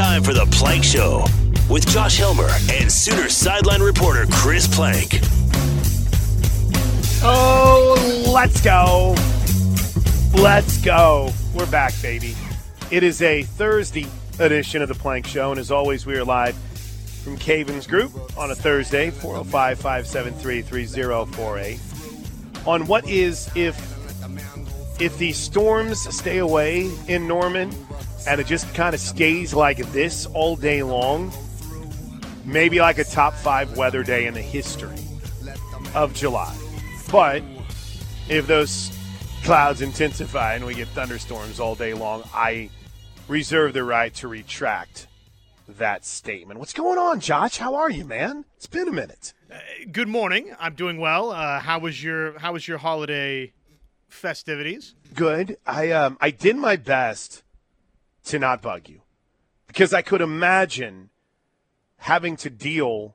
time for the Plank Show with Josh Helmer and Sooner sideline reporter Chris Plank. Oh, let's go. Let's go. We're back, baby. It is a Thursday edition of the Plank Show, and as always, we are live from Cavens Group on a Thursday, 405 573 3048. On what is, if if the storms stay away in Norman and it just kind of stays like this all day long, maybe like a top five weather day in the history of July. But if those clouds intensify and we get thunderstorms all day long, I reserve the right to retract that statement. What's going on, Josh? How are you, man? It's been a minute. Good morning. I'm doing well. Uh, how was your How was your holiday festivities? Good. I um I did my best to not bug you because I could imagine having to deal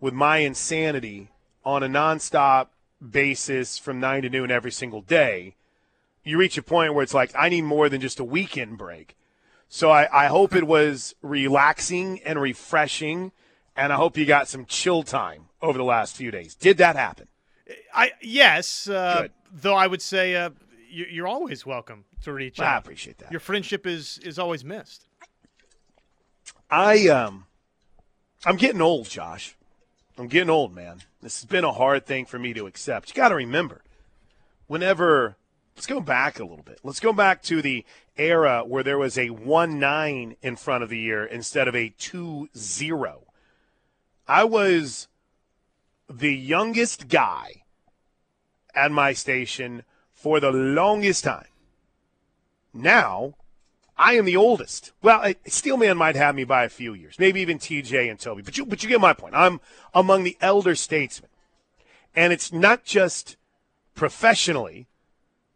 with my insanity on a nonstop basis from nine to noon every single day. You reach a point where it's like I need more than just a weekend break. So I, I hope it was relaxing and refreshing, and I hope you got some chill time over the last few days. Did that happen? I yes, uh, though I would say uh, you're always welcome to reach I out. I appreciate that. Your friendship is is always missed. I um I'm getting old, Josh. I'm getting old, man. This has been a hard thing for me to accept. You got to remember, whenever let's go back a little bit. Let's go back to the era where there was a 1-9 in front of the year instead of a 2-0. I was the youngest guy at my station for the longest time. Now, I am the oldest. Well, Steelman might have me by a few years, maybe even TJ and Toby. But you, but you get my point. I'm among the elder statesmen, and it's not just professionally,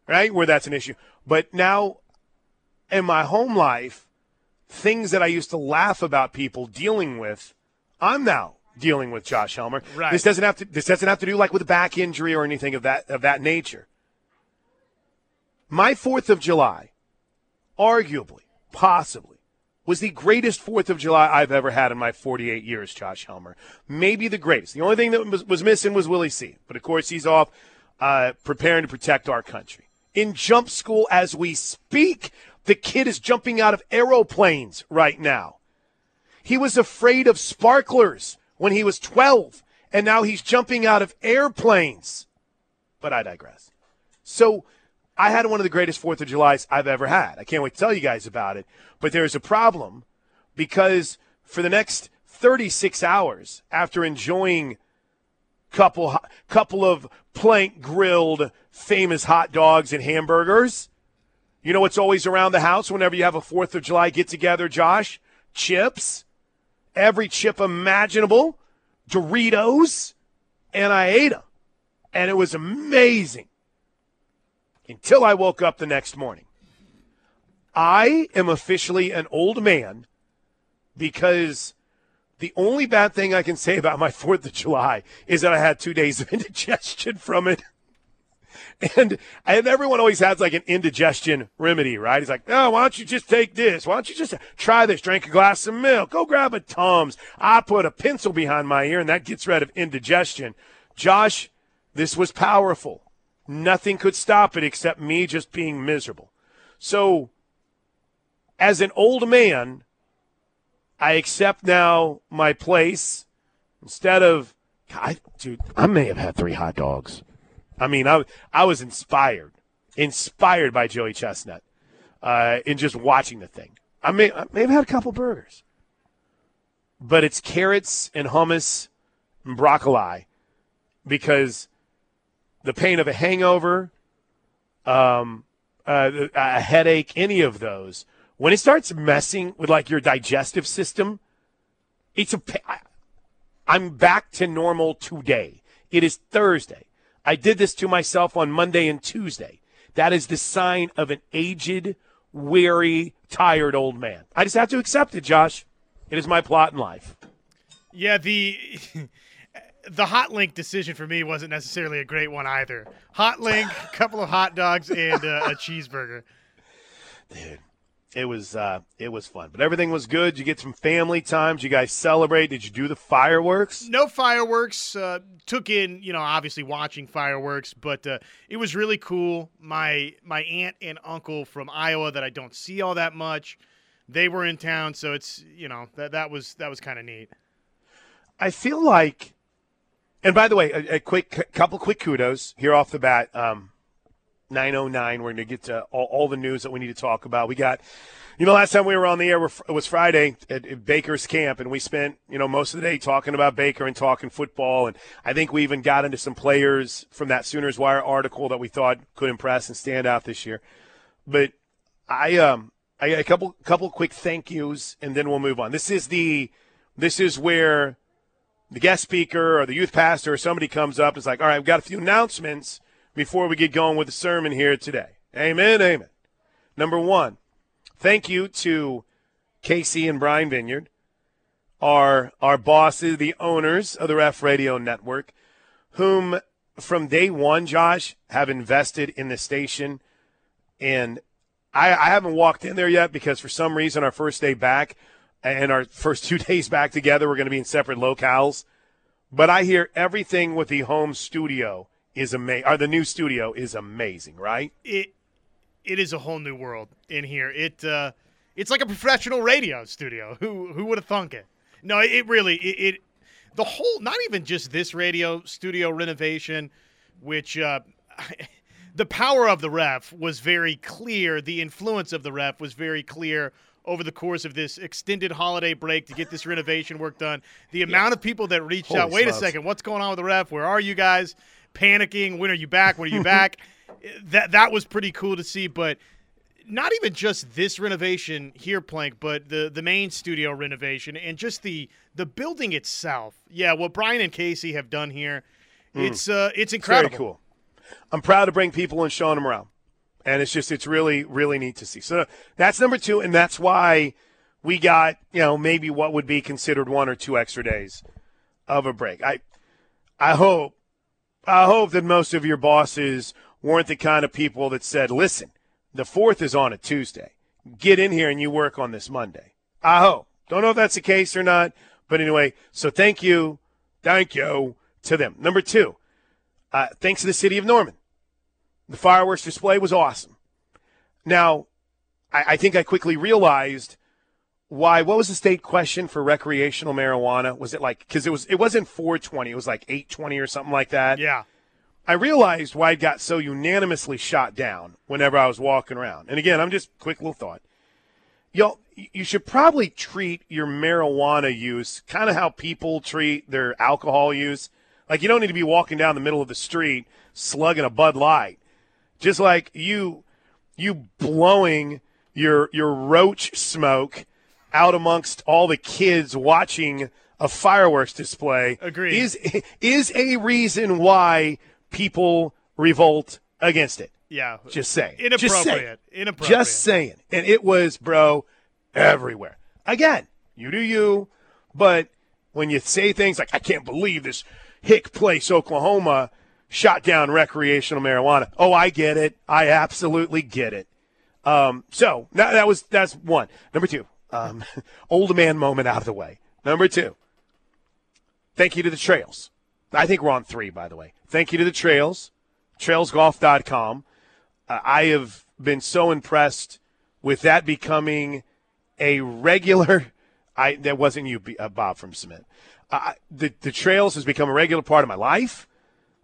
right, where that's an issue, but now in my home life, things that I used to laugh about people dealing with, I'm now dealing with Josh Helmer. Right. This doesn't have to. This doesn't have to do like with a back injury or anything of that of that nature. My Fourth of July arguably, possibly, was the greatest Fourth of July I've ever had in my 48 years, Josh Helmer. Maybe the greatest. The only thing that was, was missing was Willie C. But of course, he's off uh, preparing to protect our country. In jump school as we speak, the kid is jumping out of aeroplanes right now. He was afraid of sparklers when he was 12, and now he's jumping out of airplanes. But I digress. So I had one of the greatest Fourth of Julys I've ever had. I can't wait to tell you guys about it. But there's a problem because for the next 36 hours after enjoying couple couple of plank grilled famous hot dogs and hamburgers, you know what's always around the house whenever you have a Fourth of July get together, Josh? Chips, every chip imaginable, Doritos, and I ate them, and it was amazing until I woke up the next morning. I am officially an old man because the only bad thing I can say about my 4th of July is that I had two days of indigestion from it. And and everyone always has like an indigestion remedy, right? He's like, oh, why don't you just take this? Why don't you just try this? Drink a glass of milk. Go grab a Tums. I put a pencil behind my ear, and that gets rid of indigestion. Josh, this was powerful. Nothing could stop it except me just being miserable. So, as an old man, I accept now my place instead of, God, dude, I may have had three hot dogs. I mean, I, I was inspired, inspired by Joey Chestnut uh, in just watching the thing. I may, I may have had a couple burgers, but it's carrots and hummus and broccoli because the pain of a hangover, um, uh, a headache, any of those, when it starts messing with like your digestive system, it's a. I'm back to normal today. It is Thursday. I did this to myself on Monday and Tuesday. That is the sign of an aged, weary, tired old man. I just have to accept it, Josh. It is my plot in life. Yeah, the the hot link decision for me wasn't necessarily a great one either. Hot link, a couple of hot dogs, and uh, a cheeseburger. Dude, it was uh, it was fun. But everything was good. You get some family time? Did you guys celebrate? Did you do the fireworks? No fireworks. Uh, took in, you know, obviously watching fireworks, but uh, it was really cool. My my aunt and uncle from Iowa that I don't see all that much, they were in town, so it's you know that that was that was kind of neat. I feel like, and by the way, a, a quick couple quick kudos here off the bat. Um, 909. We're going to get to all, all, the news that we need to talk about. We got, you know, last time we were on the air it was Friday at, at, Baker's camp, and we spent, you know, most of the day talking about Baker and talking football. And I think we even got into some players from that Sooners Wire article that we thought could impress and stand out this year. But I, um, I got a couple, couple quick thank yous, and then we'll move on. This is the, this is where the guest speaker or the youth pastor or somebody comes up and is like, all right, we've got a few announcements before we get going with the sermon here today. Amen, amen. Number one, thank you to Casey and Brian Vineyard, our our bosses, the owners of the Ref Radio Network, whom from day one, Josh, have invested in the station. And I, I haven't walked in there yet because for some reason our first day back and our first two days back together, we're going to be in separate locales. But I hear everything with the home studio is amazing. Or the new studio is amazing, right? It it is a whole new world in here. It uh, it's like a professional radio studio. Who who would have thunk it? No, it really it, it the whole not even just this radio studio renovation, which uh, the power of the ref was very clear. The influence of the ref was very clear over the course of this extended holiday break to get this renovation work done. The amount of people that reached Holy out, wait a second, what's going on with the ref? Where are you guys? panicking. When are you back? When are you back? that that was pretty cool to see. But not even just this renovation here, Plank, but the the main studio renovation and just the the building itself. Yeah, what Brian and Casey have done here, mm. it's uh, it's incredible. Very cool. I'm proud to bring people and showing them around, and it's just it's really really neat to see. So that's number two, and that's why we got you know maybe what would be considered one or two extra days of a break. I I hope I hope that most of your bosses weren't the kind of people that said, listen, the fourth is on a Tuesday. Get in here and you work on this Monday. I hope. Don't know if that's the case or not. But anyway, so thank you. Thank you to them. Number two, uh, thanks to the city of Norman. The fireworks display was awesome. Now, I, I think I quickly realized why what was the state question for recreational marijuana? Was it like because it was it wasn't 420 it was like 820 or something like that. Yeah. I realized why it got so unanimously shot down whenever i was walking around. And again i'm just quick little thought. Y'all you should probably treat your marijuana use kind of how people treat their alcohol use. Like you don't need to be walking down the middle of the street slugging a bud light just like you you blowing your your roach smoke out amongst all the kids watching a fireworks display Agreed. is is a reason why people revolt against it. Yeah. Just saying. Inappropriate. Just saying. Inappropriate. Just saying. And it was, bro, everywhere. Again, you do you, but when you say things like, I can't believe this Hick Place, Oklahoma shot down recreational marijuana. Oh, I get it. I absolutely get it. Um, so that, that was that's one. Number two, um, old man moment out of the way. Number two, thank you to the trails. I think we're on three, by the way. Thank you to the trails, trailsgolf.com. Uh, I have been so impressed with that becoming a regular. I that wasn't you, uh, Bob from Cement. Uh, the the trails has become a regular part of my life,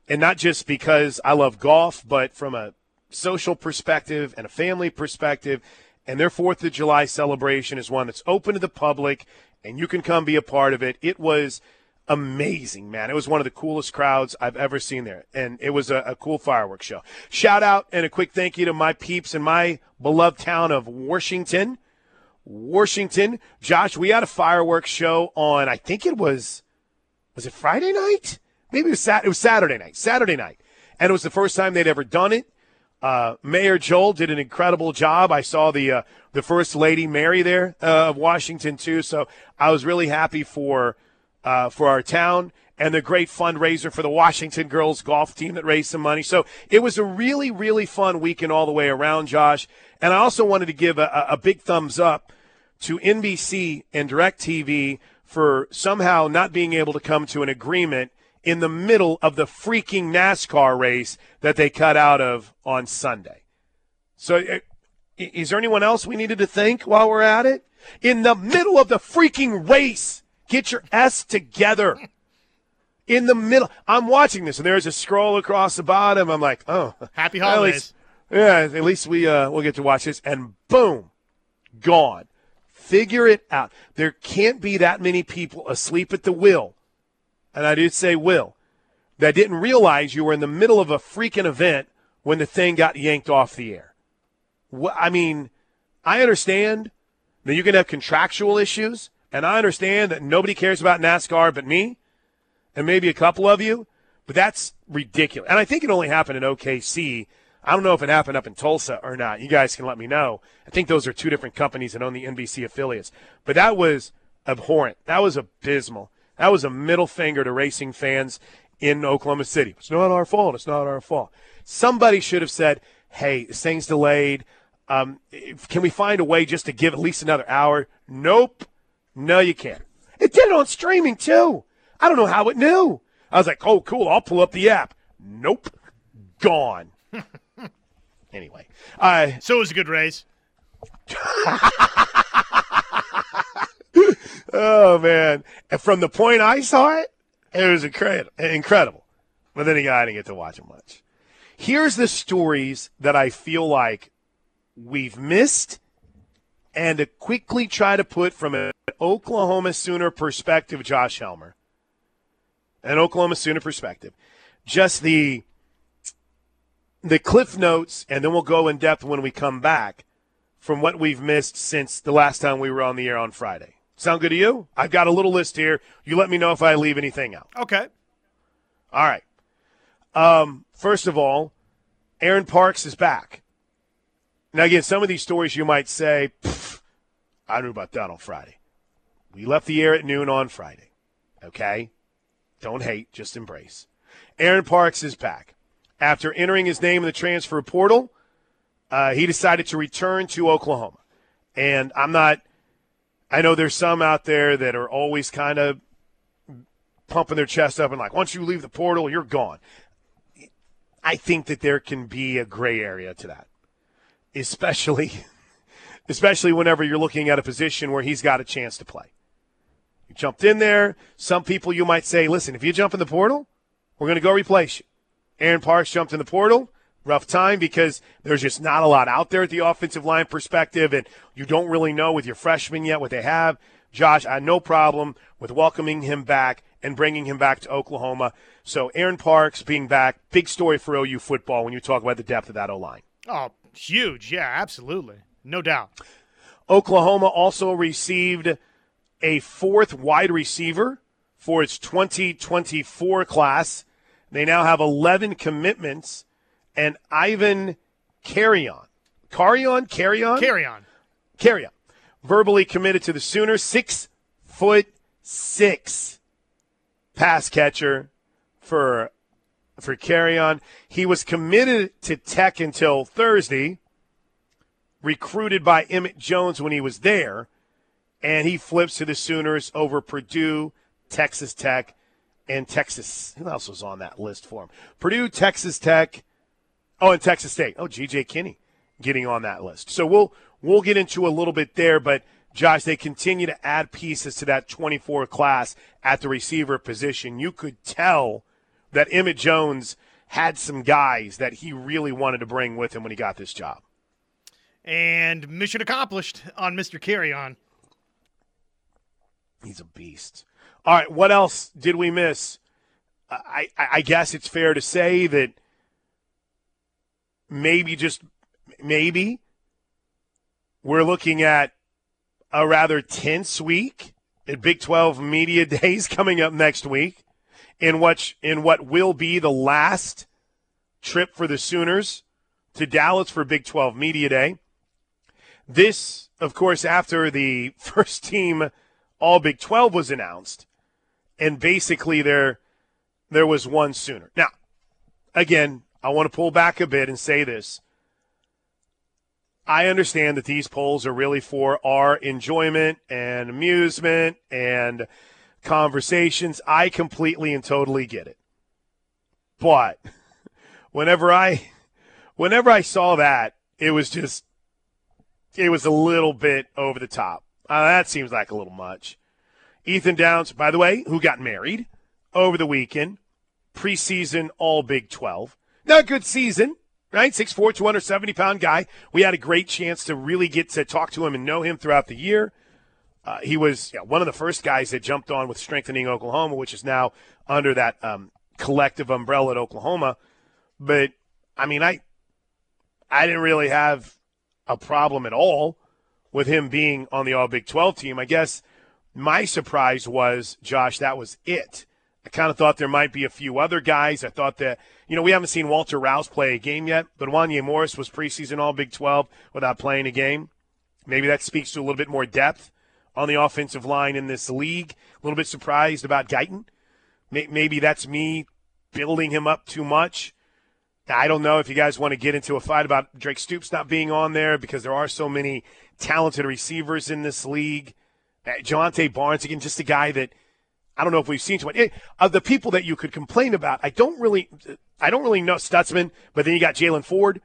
and not just because I love golf, but from a social perspective and a family perspective and their Fourth of July celebration is one that's open to the public, and you can come be a part of it. It was amazing, man. It was one of the coolest crowds I've ever seen there, and it was a, a cool fireworks show. Shout out and a quick thank you to my peeps in my beloved town of Washington. Washington, Josh, we had a fireworks show on. I think it was, was it Friday night? Maybe it was Sat. It was Saturday night. Saturday night, and it was the first time they'd ever done it. Uh, Mayor Joel did an incredible job. I saw the uh, the first lady Mary there uh, of Washington too, so I was really happy for uh, for our town. and the great fundraiser for the Washington girls golf team that raised some money. So it was a really, really fun weekend all the way around, Josh. And I also wanted to give a, a big thumbs up to NBC and DirecTV for somehow not being able to come to an agreement in the middle of the freaking NASCAR race that they cut out of on Sunday. So, uh, is there anyone else we needed to thank while we're at it? In the middle of the freaking race, get your S together. In the middle, I'm watching this, and there's a scroll across the bottom. I'm like, oh, happy holidays. At least, yeah, at least we uh, we'll get to watch this, and boom, gone. Figure it out. There can't be that many people asleep at the wheel and I did say will, that didn't realize you were in the middle of a freaking event when the thing got yanked off the air. I mean, I understand that you can have contractual issues, and I understand that nobody cares about NASCAR but me and maybe a couple of you, but that's ridiculous. And I think it only happened in OKC. I don't know if it happened up in Tulsa or not. You guys can let me know. I think those are two different companies that own the NBC affiliates. But that was abhorrent. That was abysmal. That was a middle finger to racing fans in Oklahoma City. It's not our fault. It's not our fault. Somebody should have said, hey, this thing's delayed. Um, can we find a way just to give at least another hour? Nope. No, you can't. It did it on streaming too. I don't know how it knew. I was like, oh, cool. I'll pull up the app. Nope. Gone. anyway. Uh, so it was a good race. oh man! And from the point I saw it, it was incredible. Incredible. But then again, I didn't get to watch it much. Here's the stories that I feel like we've missed, and to quickly try to put from an Oklahoma Sooner perspective, Josh Helmer, an Oklahoma Sooner perspective, just the the cliff notes, and then we'll go in depth when we come back from what we've missed since the last time we were on the air on Friday. Sound good to you? I've got a little list here. You let me know if I leave anything out. Okay. All right. Um, first of all, Aaron Parks is back. Now, again, some of these stories you might say, I knew about that on Friday. We left the air at noon on Friday. Okay? Don't hate, just embrace. Aaron Parks is back. After entering his name in the transfer portal, uh, he decided to return to Oklahoma. And I'm not – I know there's some out there that are always kind of pumping their chest up and like, once you leave the portal, you're gone. I think that there can be a gray area to that, especially, especially whenever you're looking at a position where he's got a chance to play. You jumped in there. Some people you might say, listen, if you jump in the portal, we're going to go replace you. Aaron Parks jumped in the portal rough time because there's just not a lot out there at the offensive line perspective, and you don't really know with your freshmen yet what they have. Josh, I had no problem with welcoming him back and bringing him back to Oklahoma. So Aaron Parks being back, big story for OU football when you talk about the depth of that O line. Oh, huge. Yeah, absolutely. No doubt. Oklahoma also received a fourth wide receiver for its 2024 class. They now have 11 commitments and Ivan Carrion. Carrion? Carrion? Carrion. Carrion. Verbally committed to the Sooners. Six foot six pass catcher for for Carrion. He was committed to Tech until Thursday, recruited by Emmett Jones when he was there, and he flips to the Sooners over Purdue, Texas Tech, and Texas. Who else was on that list for him? Purdue, Texas Tech, Oh, and Texas State. Oh, G.J. Kinne getting on that list. So we'll we'll get into a little bit there, but Josh, they continue to add pieces to that 24 class at the receiver position. You could tell that Emmett Jones had some guys that he really wanted to bring with him when he got this job. And mission accomplished on Mr. Carrion. He's a beast. All right, what else did we miss? I, I guess it's fair to say that maybe just maybe we're looking at a rather tense week at Big 12 Media Days coming up next week in what in what will be the last trip for the Sooners to Dallas for Big 12 Media Day. This, of course, after the first team All Big 12 was announced, and basically they're there was one sooner. Now, again, I want to pull back a bit and say this. I understand that these polls are really for our enjoyment and amusement and conversations. I completely and totally get it. But whenever I whenever I saw that, it was just it was a little bit over the top. Uh, that seems like a little much. Ethan Downs, by the way, who got married over the weekend, preseason All Big 12. Not a good season, right? 6'4", 270 pound guy. We had a great chance to really get to talk to him and know him throughout the year. Uh, he was yeah, one of the first guys that jumped on with strengthening Oklahoma, which is now under that um, collective umbrella at Oklahoma. But I mean, I I didn't really have a problem at all with him being on the All Big 12 team. I guess my surprise was, Josh, that was it. I kind of thought there might be a few other guys. I thought that, you know, we haven't seen Walter Rouse play a game yet, but Wanya Morris was preseason All Big 12 without playing a game. Maybe that speaks to a little bit more depth on the offensive line in this league. A little bit surprised about Guyton. Maybe that's me building him up too much. I don't know if you guys want to get into a fight about Drake Stoops not being on there because there are so many talented receivers in this league. Uh, Jovantae Barnes, again, just a guy that I don't know if we've seen too much. Of the people that you could complain about, I don't really, I don't really know Stutsman, but then you got Jaylan Ford.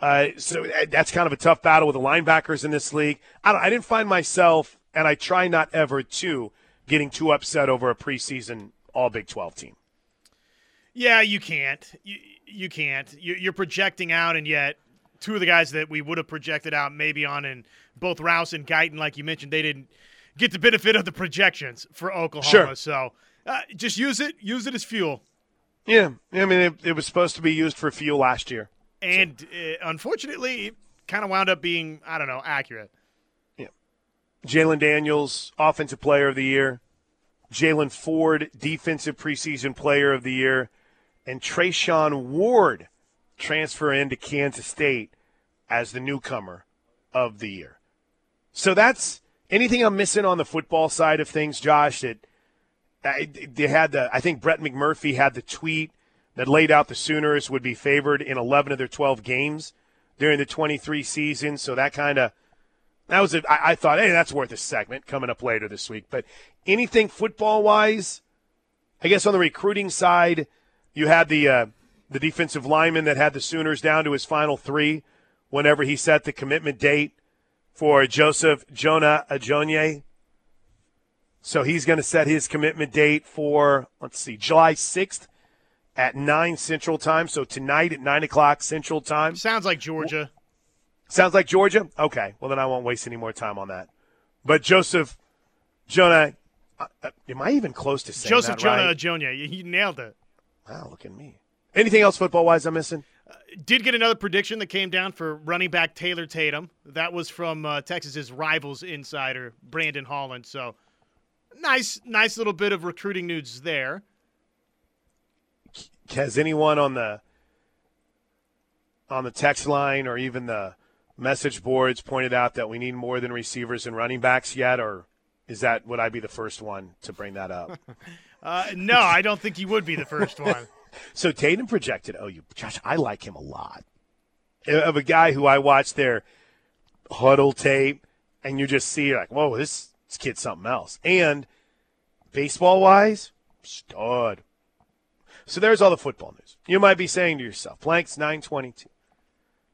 Uh, so uh, that's kind of a tough battle with the linebackers in this league. I, I didn't find myself, and I try not ever to, getting too upset over a preseason All Big 12 team. Yeah, you can't. You, you can't. You're projecting out, and yet two of the guys that we would have projected out maybe on in both Rouse and Guyton, like you mentioned, they didn't get the benefit of the projections for Oklahoma. Sure. So uh, just use it. Use it as fuel. Yeah, I mean, it, it was supposed to be used for fuel last year, and so. uh, unfortunately, it kind of wound up being I don't know accurate. Yeah, Jalon Daniels, offensive player of the year. Jaylan Ford, defensive preseason player of the year and Treshaun Ward transfer into Kansas State as the newcomer of the year. So that's anything I'm missing on the football side of things, Josh. That they had the, I think Brett McMurphy had the tweet that laid out the Sooners would be favored in 11 of their 12 games during the 23 season. So that kind of that was it. I, thought, hey, that's worth a segment coming up later this week. But anything football wise, I guess on the recruiting side you had the uh, the defensive lineman that had the Sooners down to his final three whenever he set the commitment date for Joseph Jonah Ajonye. So he's going to set his commitment date for, let's see, July 6th at 9 Central Time. So tonight at 9 o'clock Central Time. Sounds like Georgia. Sounds like Georgia? Okay. Well, then I won't waste any more time on that. But Joseph Jonah, uh, uh am I even close to saying Joseph that Jonah right? Ajonye. You nailed it. Wow, look at me. Anything else football wise I'm missing? Uh, did get another prediction that came down for running back Taylor Tatum. That was from uh, Texas's rivals insider Brandon Holland. So nice, nice little bit of recruiting news there. Has anyone on the on the text line or even the message boards pointed out that we need more than receivers and running backs yet, or is that would I be the first one to bring that up? Uh, no, I don't think you would be the first one. so Tatum projected. Oh, you, Josh, I like him a lot. Of a guy who I watched their huddle tape, and you just see like, whoa, this, this kid's something else. And baseball wise, stud. So there's all the football news. You might be saying to yourself, Blanks 922.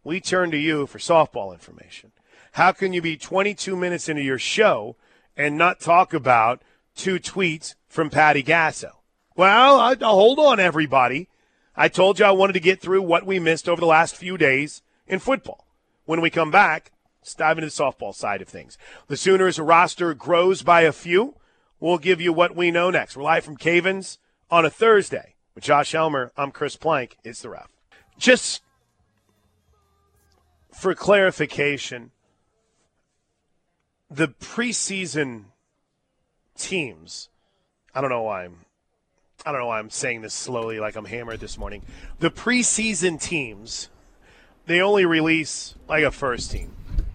We turn to you for softball information. How can you be 22 minutes into your show and not talk about two tweets from Patty Gasso. Well, I, hold on, everybody. I told you I wanted to get through what we missed over the last few days in football. When we come back, let's dive into the softball side of things. The Sooners roster grows by a few. We'll give you what we know next. We're live from Cavens on a Thursday with Josh Helmer. I'm Chris Plank. It's the ref. Just for clarification, the preseason teams I don't know why I'm I don't know why I'm saying this slowly like I'm hammered this morning. The preseason teams they only release like a first team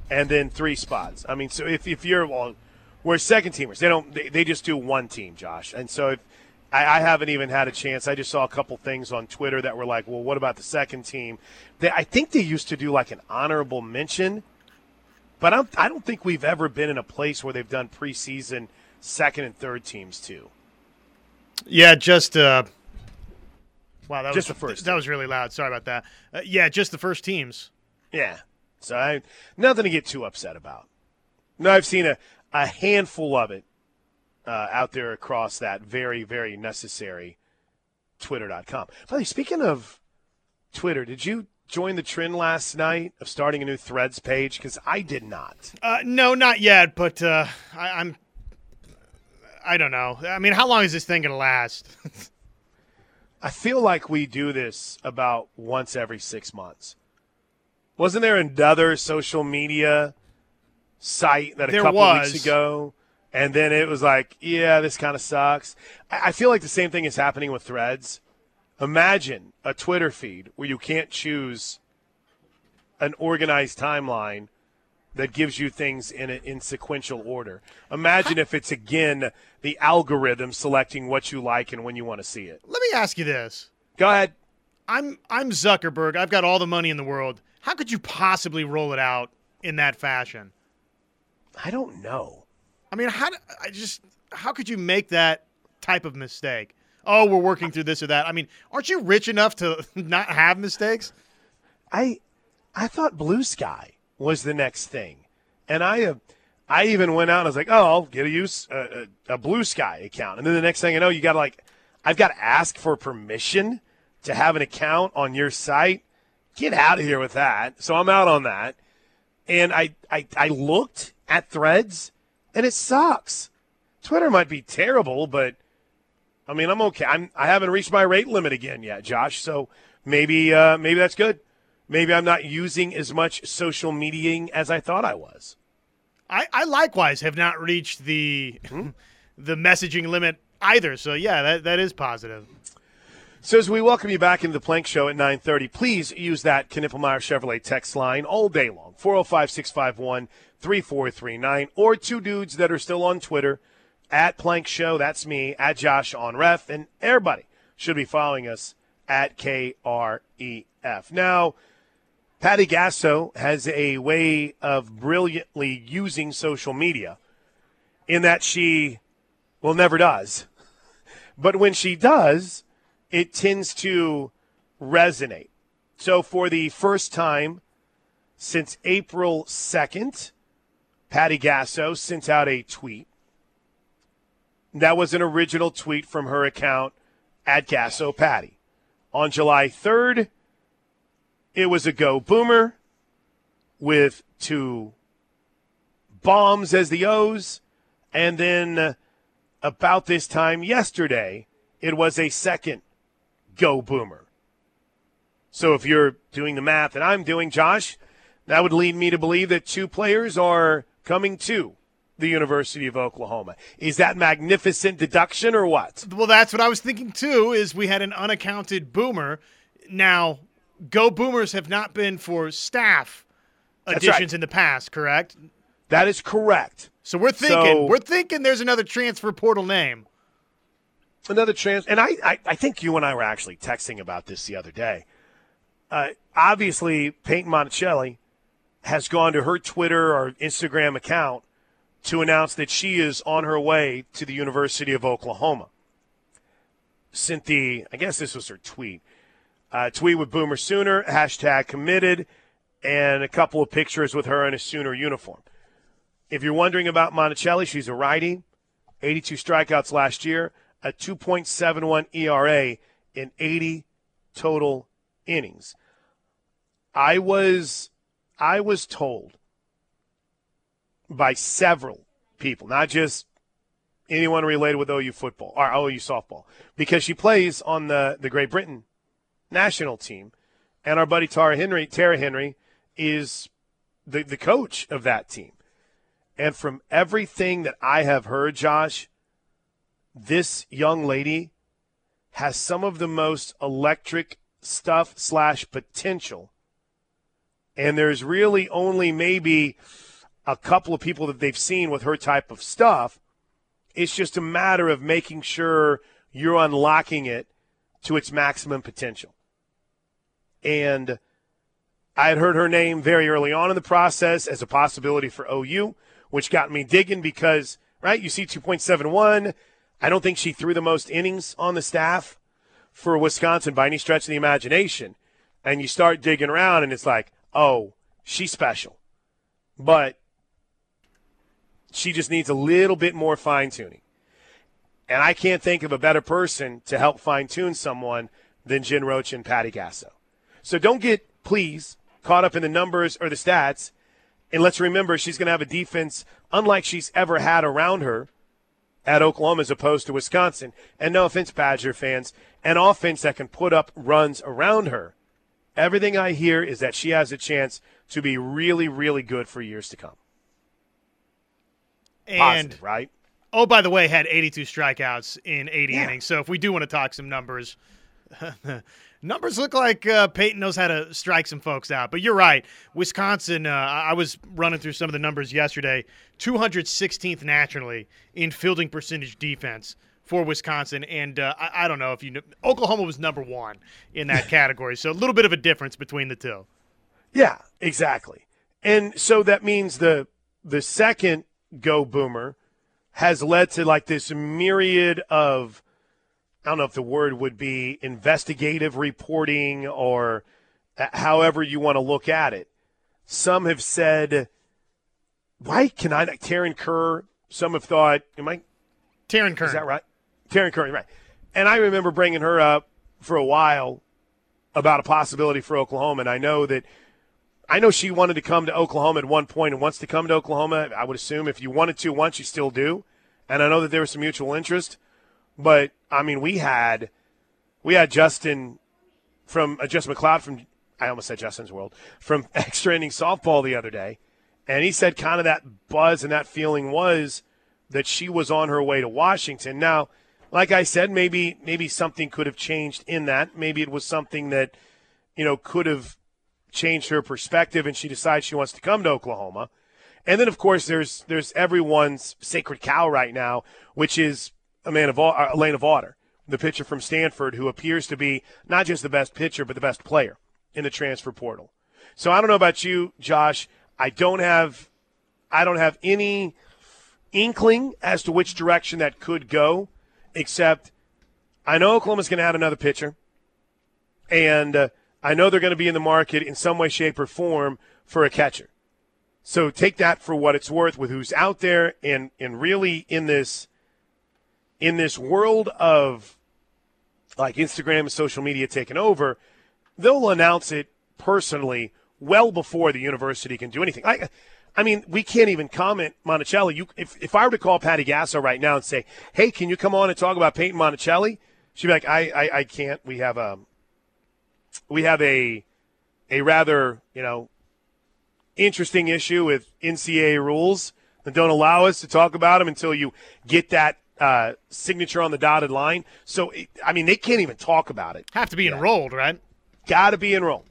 and then three spots. I mean, so if, if you're well, we're second teamers. They don't they, they just do one team, Josh. And so if I, I haven't even had a chance. I just saw a couple things on Twitter that were like, well, what about the second team? They, I think they used to do like an honorable mention, but I don't, I don't think we've ever been in a place where they've done preseason second and third teams too. Yeah, just uh, wow, that Just was the first That team. was really loud. Sorry about that. Uh, yeah, just the first teams. Yeah. So I nothing to get too upset about. No, I've seen a, a handful of it uh, out there across that very, very necessary Twitter.com. By the way, speaking of Twitter, did you join the trend last night of starting a new threads page? Because I did not. Uh, no, not yet, but uh, I, I'm. I don't know. I mean, how long is this thing gonna last? I feel like we do this about once every six months. Wasn't there another social media site that a There couple was. weeks ago? And then it was like, yeah, this kind of sucks. I feel like the same thing is happening with threads. Imagine a Twitter feed where you can't choose an organized timeline that gives you things in a, in sequential order. Imagine if it's again the algorithm selecting what you like and when you want to see it. Let me ask you this. Go ahead. I'm I'm Zuckerberg. I've got all the money in the world. How could you possibly roll it out in that fashion? I don't know. I mean, how I just how could you make that type of mistake? Oh, we're working through this or that. I mean, aren't you rich enough to not have mistakes? I I thought Blue Sky was the next thing, and I uh, I even went out and I was like, oh, I'll get a use a, a, a Blue Sky account, and then the next thing I know, you got to like, I've got to ask for permission to have an account on your site. Get out of here with that. So I'm out on that, and I I, I looked at Threads, and it sucks. Twitter might be terrible, but I mean, I'm okay. I'm I haven't reached my rate limit again yet, Josh. So maybe uh, maybe that's good. Maybe I'm not using as much social mediaing as I thought I was. I, I likewise have not reached the hmm? the messaging limit either. So yeah, that, that is positive. So as we welcome you back into the Plank Show at 9:30, please use that Knippelmeyer Chevrolet text line all day long. 405-651-3439 or two dudes that are still on Twitter at Plank Show, that's me, at Josh on Ref, and everybody should be following us at KREF. Now, Patty Gasso has a way of brilliantly using social media in that she well never does. But when she does, it tends to resonate. So for the first time since April 2nd, Patty Gasso sent out a tweet. That was an original tweet from her account at Gasso Patty. On July 3rd, it was a go boomer with two bombs as the O's. And then about this time yesterday, it was a second go boomer. So if you're doing the math that I'm doing, Josh, that would lead me to believe that two players are coming to the University of Oklahoma. Is that magnificent deduction or what? Well, that's what I was thinking too. Is we had an unaccounted boomer. Now, go boomers have not been for staff additions right. in the past, correct? That is correct. So we're thinking So- we're thinking there's another transfer portal name. another trans and I, I i think you and i were actually texting about this the other day uh, obviously paytn monticelli has gone to her twitter or instagram account to announce that she is on her way to the university of oklahoma Cynthia, i guess this was her tweet uh, tweet with boomer sooner hashtag committed and a couple of pictures with her in a sooner uniform if you're wondering about monticelli she's a righty 82 strikeouts last year, a 2.71 ERA in 80 total innings. I was I was told by several people, not just anyone related with OU football or OU softball, because she plays on the, the Great Britain national team, and our buddy Tara Henry, Tara Henry, is the, the coach of that team. And from everything that I have heard, Josh, this young lady has some of the most electric stuff slash potential. And there's really only maybe a couple of people that they've seen with her type of stuff. It's just a matter of making sure you're unlocking it to its maximum potential. And I had heard her name very early on in the process as a possibility for OU, which got me digging because, right, you see 2.71. I don't think she threw the most innings on the staff for Wisconsin by any stretch of the imagination. And you start digging around, and it's like, oh, she's special. But she just needs a little bit more fine tuning. And I can't think of a better person to help fine tune someone than Jen Rocha and Patty Gasso. So don't get, please, caught up in the numbers or the stats. And let's remember, she's going to have a defense unlike she's ever had around her at Oklahoma as opposed to Wisconsin. And no offense, Badger fans, an offense that can put up runs around her. Everything I hear is that she has a chance to be really, really good for years to come. And Positive, right? Oh, by the way, had 82 strikeouts in 80 Yeah. innings. So if we do want to talk some numbers, numbers look like uh, Paytn knows how to strike some folks out. But you're right, Wisconsin. Uh, I was running through some of the numbers yesterday. 216th nationally in fielding percentage defense for Wisconsin, and uh, I, I don't know if you know, Oklahoma was number one in that category. So a little bit of a difference between the two. Yeah, exactly. And so that means the the second go boomer has led to like this myriad of I don't know if the word would be investigative reporting or however you want to look at it. Some have said, why can I not? Taryn Kerr. Some have thought, am I Taryn Kerr. is that right? Taryn Kerr, right. And I remember bringing her up for a while about a possibility for Oklahoma. And I know that I know she wanted to come to Oklahoma at one point and wants to come to Oklahoma. I would assume if you wanted to once, you still do. And I know that there was some mutual interest. But I mean, we had we had Justin from uh, Justin McLeod from I almost said Justin's World from extra inning softball the other day, and he said kind of that buzz and that feeling was that she was on her way to Washington. Now, like I said, maybe maybe something could have changed in that. Maybe it was something that you know could have changed her perspective, and she decides she wants to come to Oklahoma. And then, of course, there's there's everyone's sacred cow right now, which is a man of uh, Alana Vawter, the pitcher from Stanford, who appears to be not just the best pitcher, but the best player in the transfer portal. So I don't know about you, Josh. I don't have I don't have any inkling as to which direction that could go, except I know Oklahoma's going to add another pitcher, and uh, I know they're going to be in the market in some way, shape, or form for a catcher. So take that for what it's worth with who's out there, and and really in this in this world of like Instagram and social media taking over, they'll announce it personally well before the university can do anything. I, I mean, we can't even comment Monticelli. You, if, if I were to call Patty Gasso right now and say, "Hey, can you come on and talk about Paytn Monticelli?" She'd be like, "I, I, I can't. We have a, we have a, a rather, you know, interesting issue with NCAA rules that don't allow us to talk about them until you get that uh, signature on the dotted line. So, it, I mean, they can't even talk about it. Have to be enrolled, right? Got to be enrolled,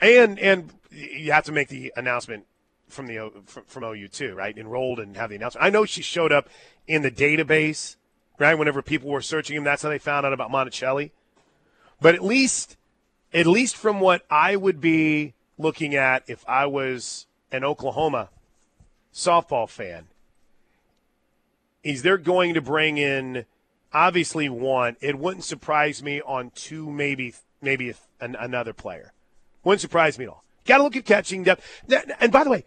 and and you have to make the announcement from the from, from OU too, right? Enrolled and have the announcement. I know she showed up in the database, right? Whenever people were searching him, that's how they found out about Monticelli. But at least, at least from what I would be looking at if I was an Oklahoma softball fan, is they're going to bring in obviously one. It wouldn't surprise me on two, maybe maybe an, another player. Wouldn't surprise me at all. Got to look at catching depth. And by the way,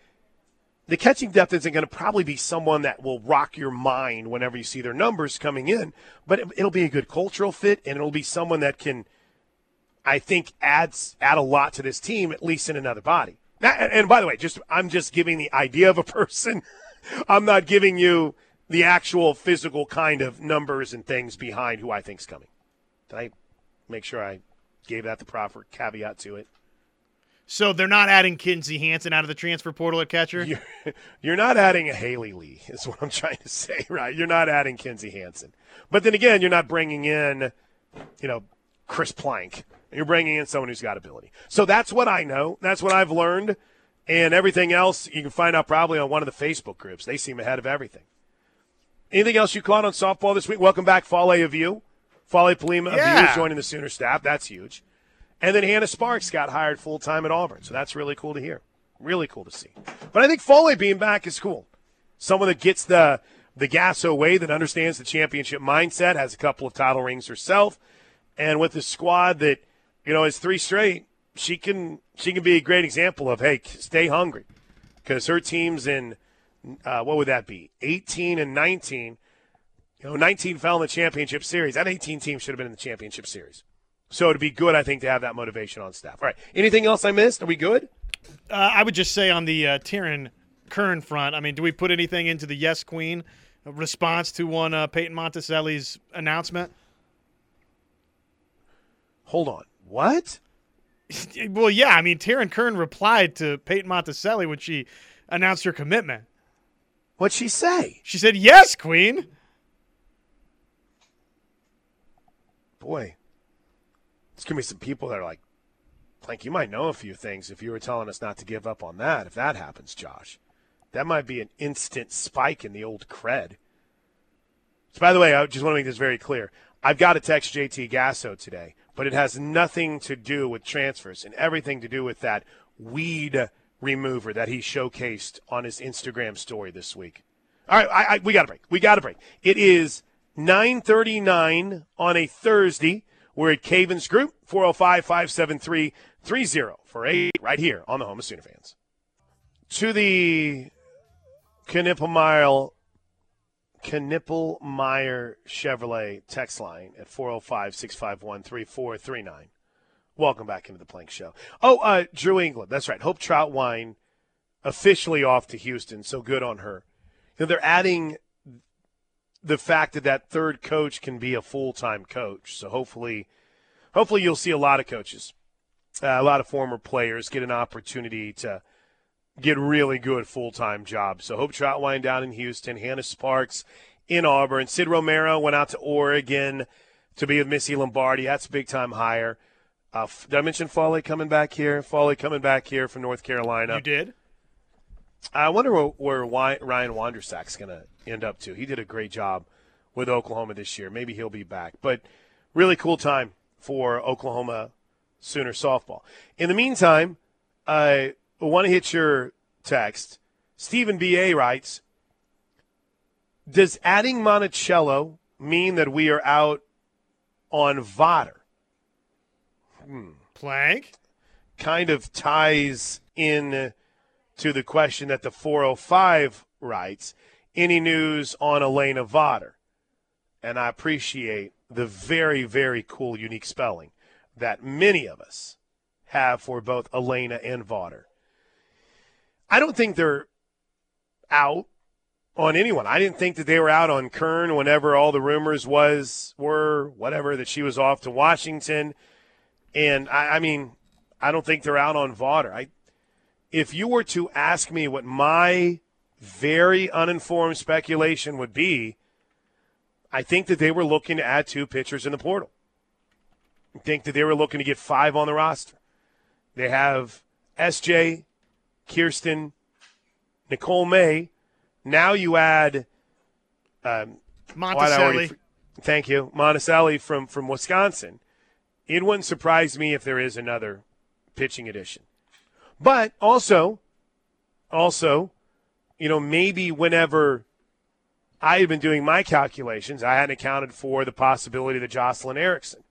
the catching depth isn't going to probably be someone that will rock your mind whenever you see their numbers coming in, but it, it'll be a good cultural fit, and it'll be someone that can, I think, adds add a lot to this team, at least in another body. Now, and, by the way, just I'm just giving the idea of a person. I'm not giving you the actual physical kind of numbers and things behind who I think's coming. Did I make sure I gave that the proper caveat to it? So they're not adding Kinzie Hansen out of the transfer portal at catcher. You're, you're not adding a Haley Lee, is what I'm trying to say, right? You're not adding Kinzie Hansen. But then again, you're not bringing in, you know, Chris Plank. You're bringing in someone who's got ability. So that's what I know. That's what I've learned. And everything else you can find out probably on one of the Facebook groups. They seem ahead of everything. Anything else you caught on softball this week? Welcome back, Fale Aviu. Folly Polima Yeah. Aviu joining the Sooner staff. That's huge. And then Hannah Sparks got hired full time at Auburn. So that's really cool to hear. Really cool to see. But I think Fale being back is cool. Someone that gets the the Gasso away, that understands the championship mindset, has a couple of title rings herself, and with a squad that you know is three straight, she can she can be a great example of hey, stay hungry, because her teams in uh, what would that be, eighteen and nineteen. You know, 19 fell in the championship series. That 18 team should have been in the championship series. So it'd be good, I think, to have that motivation on staff. All right. Anything else I missed? Are we good? Uh, I would just say on the uh, Taryn Kern front, I mean, do we put anything into the Yes Queen response to one uh, Paytn Monticelli's announcement? Hold on. What? Well, yeah, I mean, Taryn Kern replied to Paytn Monticelli when she announced her commitment. What'd she say? She said, Yes, Queen. Boy, there's going to be some people that are like, Plank, you might know a few things if you were telling us not to give up on that. If that happens, Josh, that might be an instant spike in the old cred. So, by the way, I just want to make this very clear. I've got to text JT Gasso today, but it has nothing to do with transfers and everything to do with that weed remover that he showcased on his Instagram story this week. All right, I, I, we got to break. We got to break. It is 9:39 on a Thursday. We're at Cavens Group 405-573-30 for eight right here on the home of Sooner fans. To the Knippelmeyer Knippelmeyer Chevrolet text line at 405-651-3439. Welcome back into the Plank Show. Oh, uh, Drew England. That's right. Hope Trautwein officially off to Houston. So good on her. You know, they're adding the fact that that third coach can be a full-time coach. So hopefully, hopefully you'll see a lot of coaches, uh, a lot of former players get an opportunity to get really good full-time jobs. So Hope Trautwein down in Houston, Hannah Sparks in Auburn, Sid Romero went out to Oregon to be with Missy Lombardi. That's a big-time hire. Uh, did I mention Foley coming back here? Foley coming back here from North Carolina. You did? I wonder where, where Ryan Wandersack's going to end up to. He did a great job with Oklahoma this year. Maybe he'll be back. But really cool time for Oklahoma Sooner softball. In the meantime, I want to hit your text. Stephen B.A. writes Does adding Monticelli mean that we are out on Vawter? Hmm. Plank? kind of ties in to the question that the 405 writes any news on Alana Vawter? And I appreciate the very, very cool, unique spelling that many of us have for both Alana and Vawter. I don't think they're out on anyone. I didn't think that they were out on Kern whenever all the rumors was were whatever that she was off to Washington. And I, I mean, I don't think they're out on Vawter. I, if you were to ask me what my very uninformed speculation would be, I think that they were looking to add two pitchers in the portal. I think that they were looking to get five on the roster. They have SJ, Kierston, Nicole May. Now you add um, Monticelli. Thank you, Monticelli from from Wisconsin. It wouldn't surprise me if there is another pitching addition, but also, also, you know, maybe whenever I had been doing my calculations, I hadn't accounted for the possibility that Jocelyn Erickson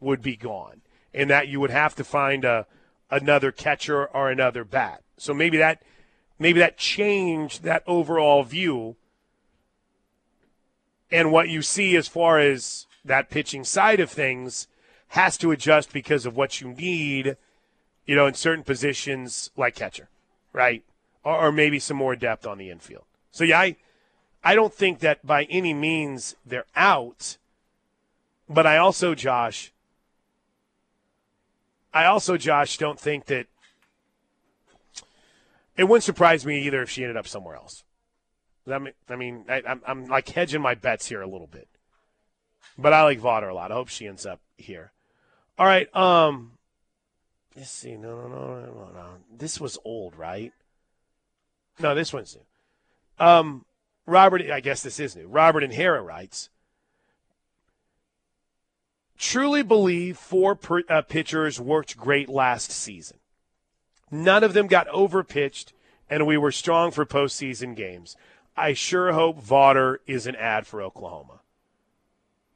would be gone, and that you would have to find a another catcher or another bat. So maybe that maybe that changed that overall view and what you see as far as that pitching side of things has to adjust because of what you need, you know, in certain positions like catcher, right? Or, or maybe some more depth on the infield. So yeah, I I don't think that by any means they're out, but I also, Josh, I also, Josh, don't think that it wouldn't surprise me either if she ended up somewhere else. I mean, I mean, I, I'm, I'm like hedging my bets here a little bit, but I like Vawter a lot. I hope she ends up here. All right. Um, let's see. No, no, no, no, no, no. This was old, right? No, this one's new. Um, Robert, I guess this is new. Robert and Hera writes. truly believe four per, uh, pitchers worked great last season. None of them got overpitched, and we were strong for postseason games. I sure hope Vawter is an ad for Oklahoma.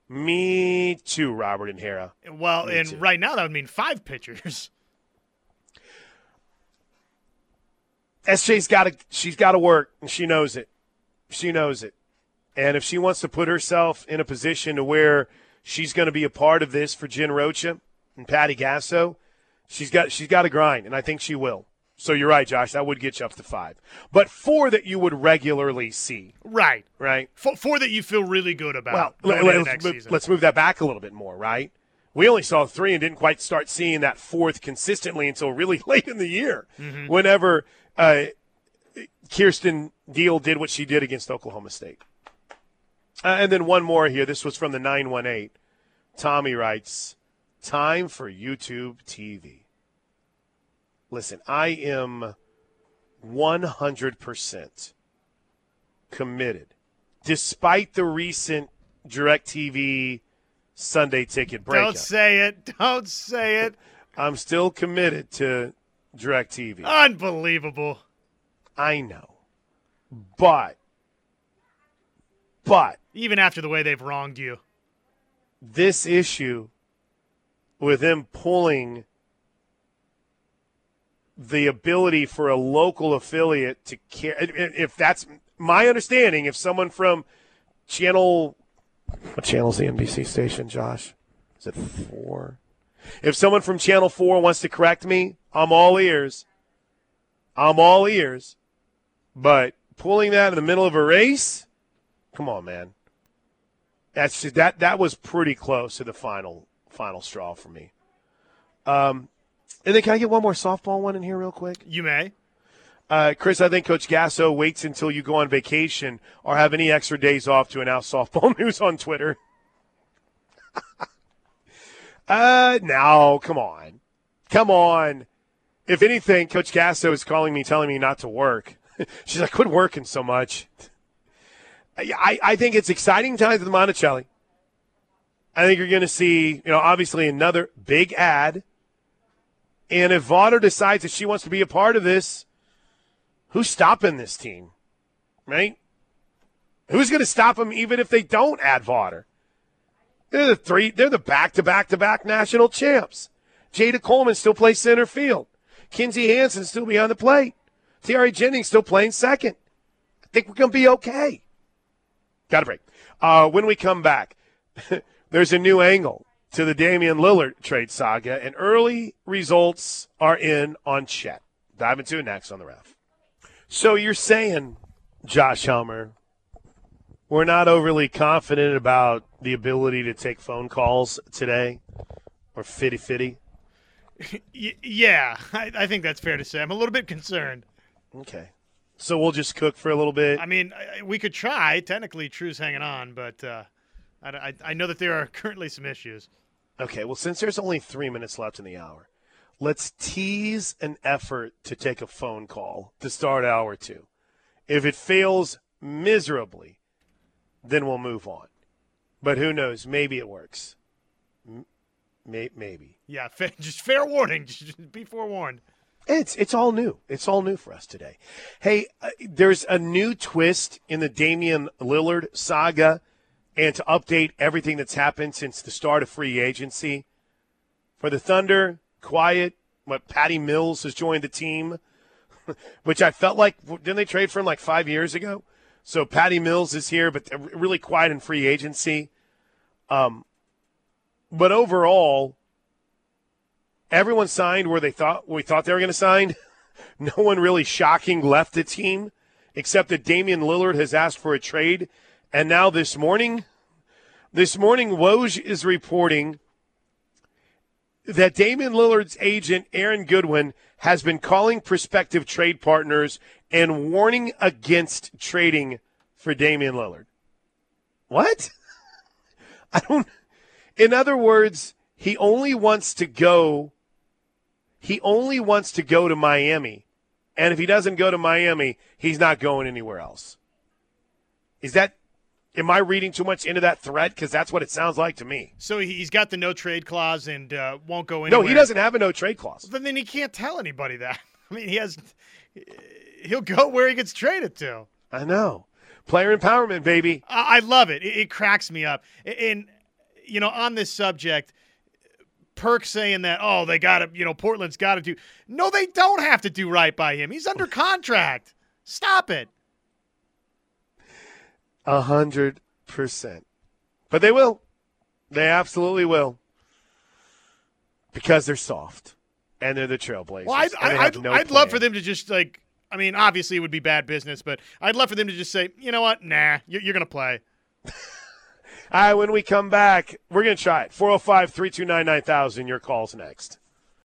Me too, Robert and Hera. Well, Me and too. right now that would mean five pitchers. SJ's got to she's got to work and she knows it. She knows it. And if she wants to put herself in a position to where she's going to be a part of this for Jen Rocha and Patty Gasso, she's got she's got to grind and I think she will. So you're right, Josh, that would get you up to 5. But four that you would regularly see, Right. right? Four, four that you feel really good about. Well, let, us next move, season. let's move that back a little bit more, right? We only saw three and didn't quite start seeing that fourth consistently until really late in the year, Mm-hmm. whenever uh, Kierston Deal did what she did against Oklahoma State. Uh, and then one more here. This was from the 918. Tommy writes, Time for YouTube TV. Listen, I am 100% committed, despite the recent DirecTV Sunday ticket breakup. Don't say it. Don't say it. I'm still committed to DirecTV. Unbelievable. I know. But, but Even after the way they've wronged you. this issue with them pulling the ability for a local affiliate to care if that's my understanding if someone from channel what channel's the NBC station Josh? Is it 4 if someone from channel 4 wants to correct me I'm all ears. I'm all ears. But pulling that in the middle of a race come on man. That's just, that that was pretty close to the final final straw for me. Um, and then can I get one more softball one in here real quick? You may. Uh, Chris, I think Coach Gasso waits until you go on vacation or have any extra days off to announce softball news on Twitter. uh, no, come on, come on. If anything, Coach Gasso is calling me, telling me not to work. She's like, quit working so much. I, I think it's exciting times with Monticelli. I think you're going to see, you know, obviously another big ad. And if Vawter decides that she wants to be a part of this, who's stopping this team? Right? Who's going to stop them even if they don't add Vawter? They're the three, they're the back to back to back national champs. Jayda Coleman still plays center field. Kinzie Hansen still behind the plate. Tiare Jennings still playing second. I think we're going to be okay. Got a break. Uh, when we come back, there's a new angle to the Damian Lillard trade saga, and early results are in on Chet. Dive into it next on the ref. So you're saying, Josh Helmer, we're not overly confident about the ability to take phone calls today, or fitty fitty. Yeah, I, I think that's fair to say. I'm a little bit concerned. Okay. So we'll just cook for a little bit. I mean, we could try. Technically, True's hanging on, but uh, I, I, I know that there are currently some issues. Okay, well, since there's only three minutes left in the hour, let's tease an effort to take a phone call to start hour two. If it fails miserably, then we'll move on. But who knows? Maybe it works. M- may- maybe. Yeah, just fair warning. Just be forewarned. It's it's all new. It's all new for us today. Hey, uh, there's a new twist in the Damian Lillard saga, and to update everything that's happened since the start of free agency for the Thunder, quiet. What Patty Mills has joined the team, which I felt like didn't they trade for him like five years ago? So Patty Mills is here, but really quiet in free agency. Um, but overall, everyone signed where they thought we thought they were going to sign. No one really shocking left the team, except that Damian Lillard has asked for a trade. And now this morning, this morning, Woj is reporting that Damian Lillard's agent, Aaron Goodwin, has been calling prospective trade partners and warning against trading for Damian Lillard. What? I don't. In other words, he only wants to go. He only wants to go to Miami, and if he doesn't go to Miami, he's not going anywhere else. Is that Am I reading too much into that threat? Because that's what it sounds like to me. So he's got the no trade clause and uh, won't go anywhere. No, he doesn't have a no trade clause. But then he can't tell anybody that. I mean, he has. He'll go where he gets traded to. I know. Player empowerment, baby. I, I love it. it. It cracks me up. And you know, on this subject, Perk saying that, oh, they got to, you know, Portland's got to do. No, they don't have to do right by him. He's under contract. Stop it. A hundred percent. But they will. They absolutely will. Because they're soft. And they're the trailblazers. Well, I'd, I'd, no I'd love for them to just, like, I mean, obviously it would be bad business, but I'd love for them to just say, you know what? Nah, you're, you're going to play. All right, when we come back, we're going to try it. 405 329 9000. Your call's next.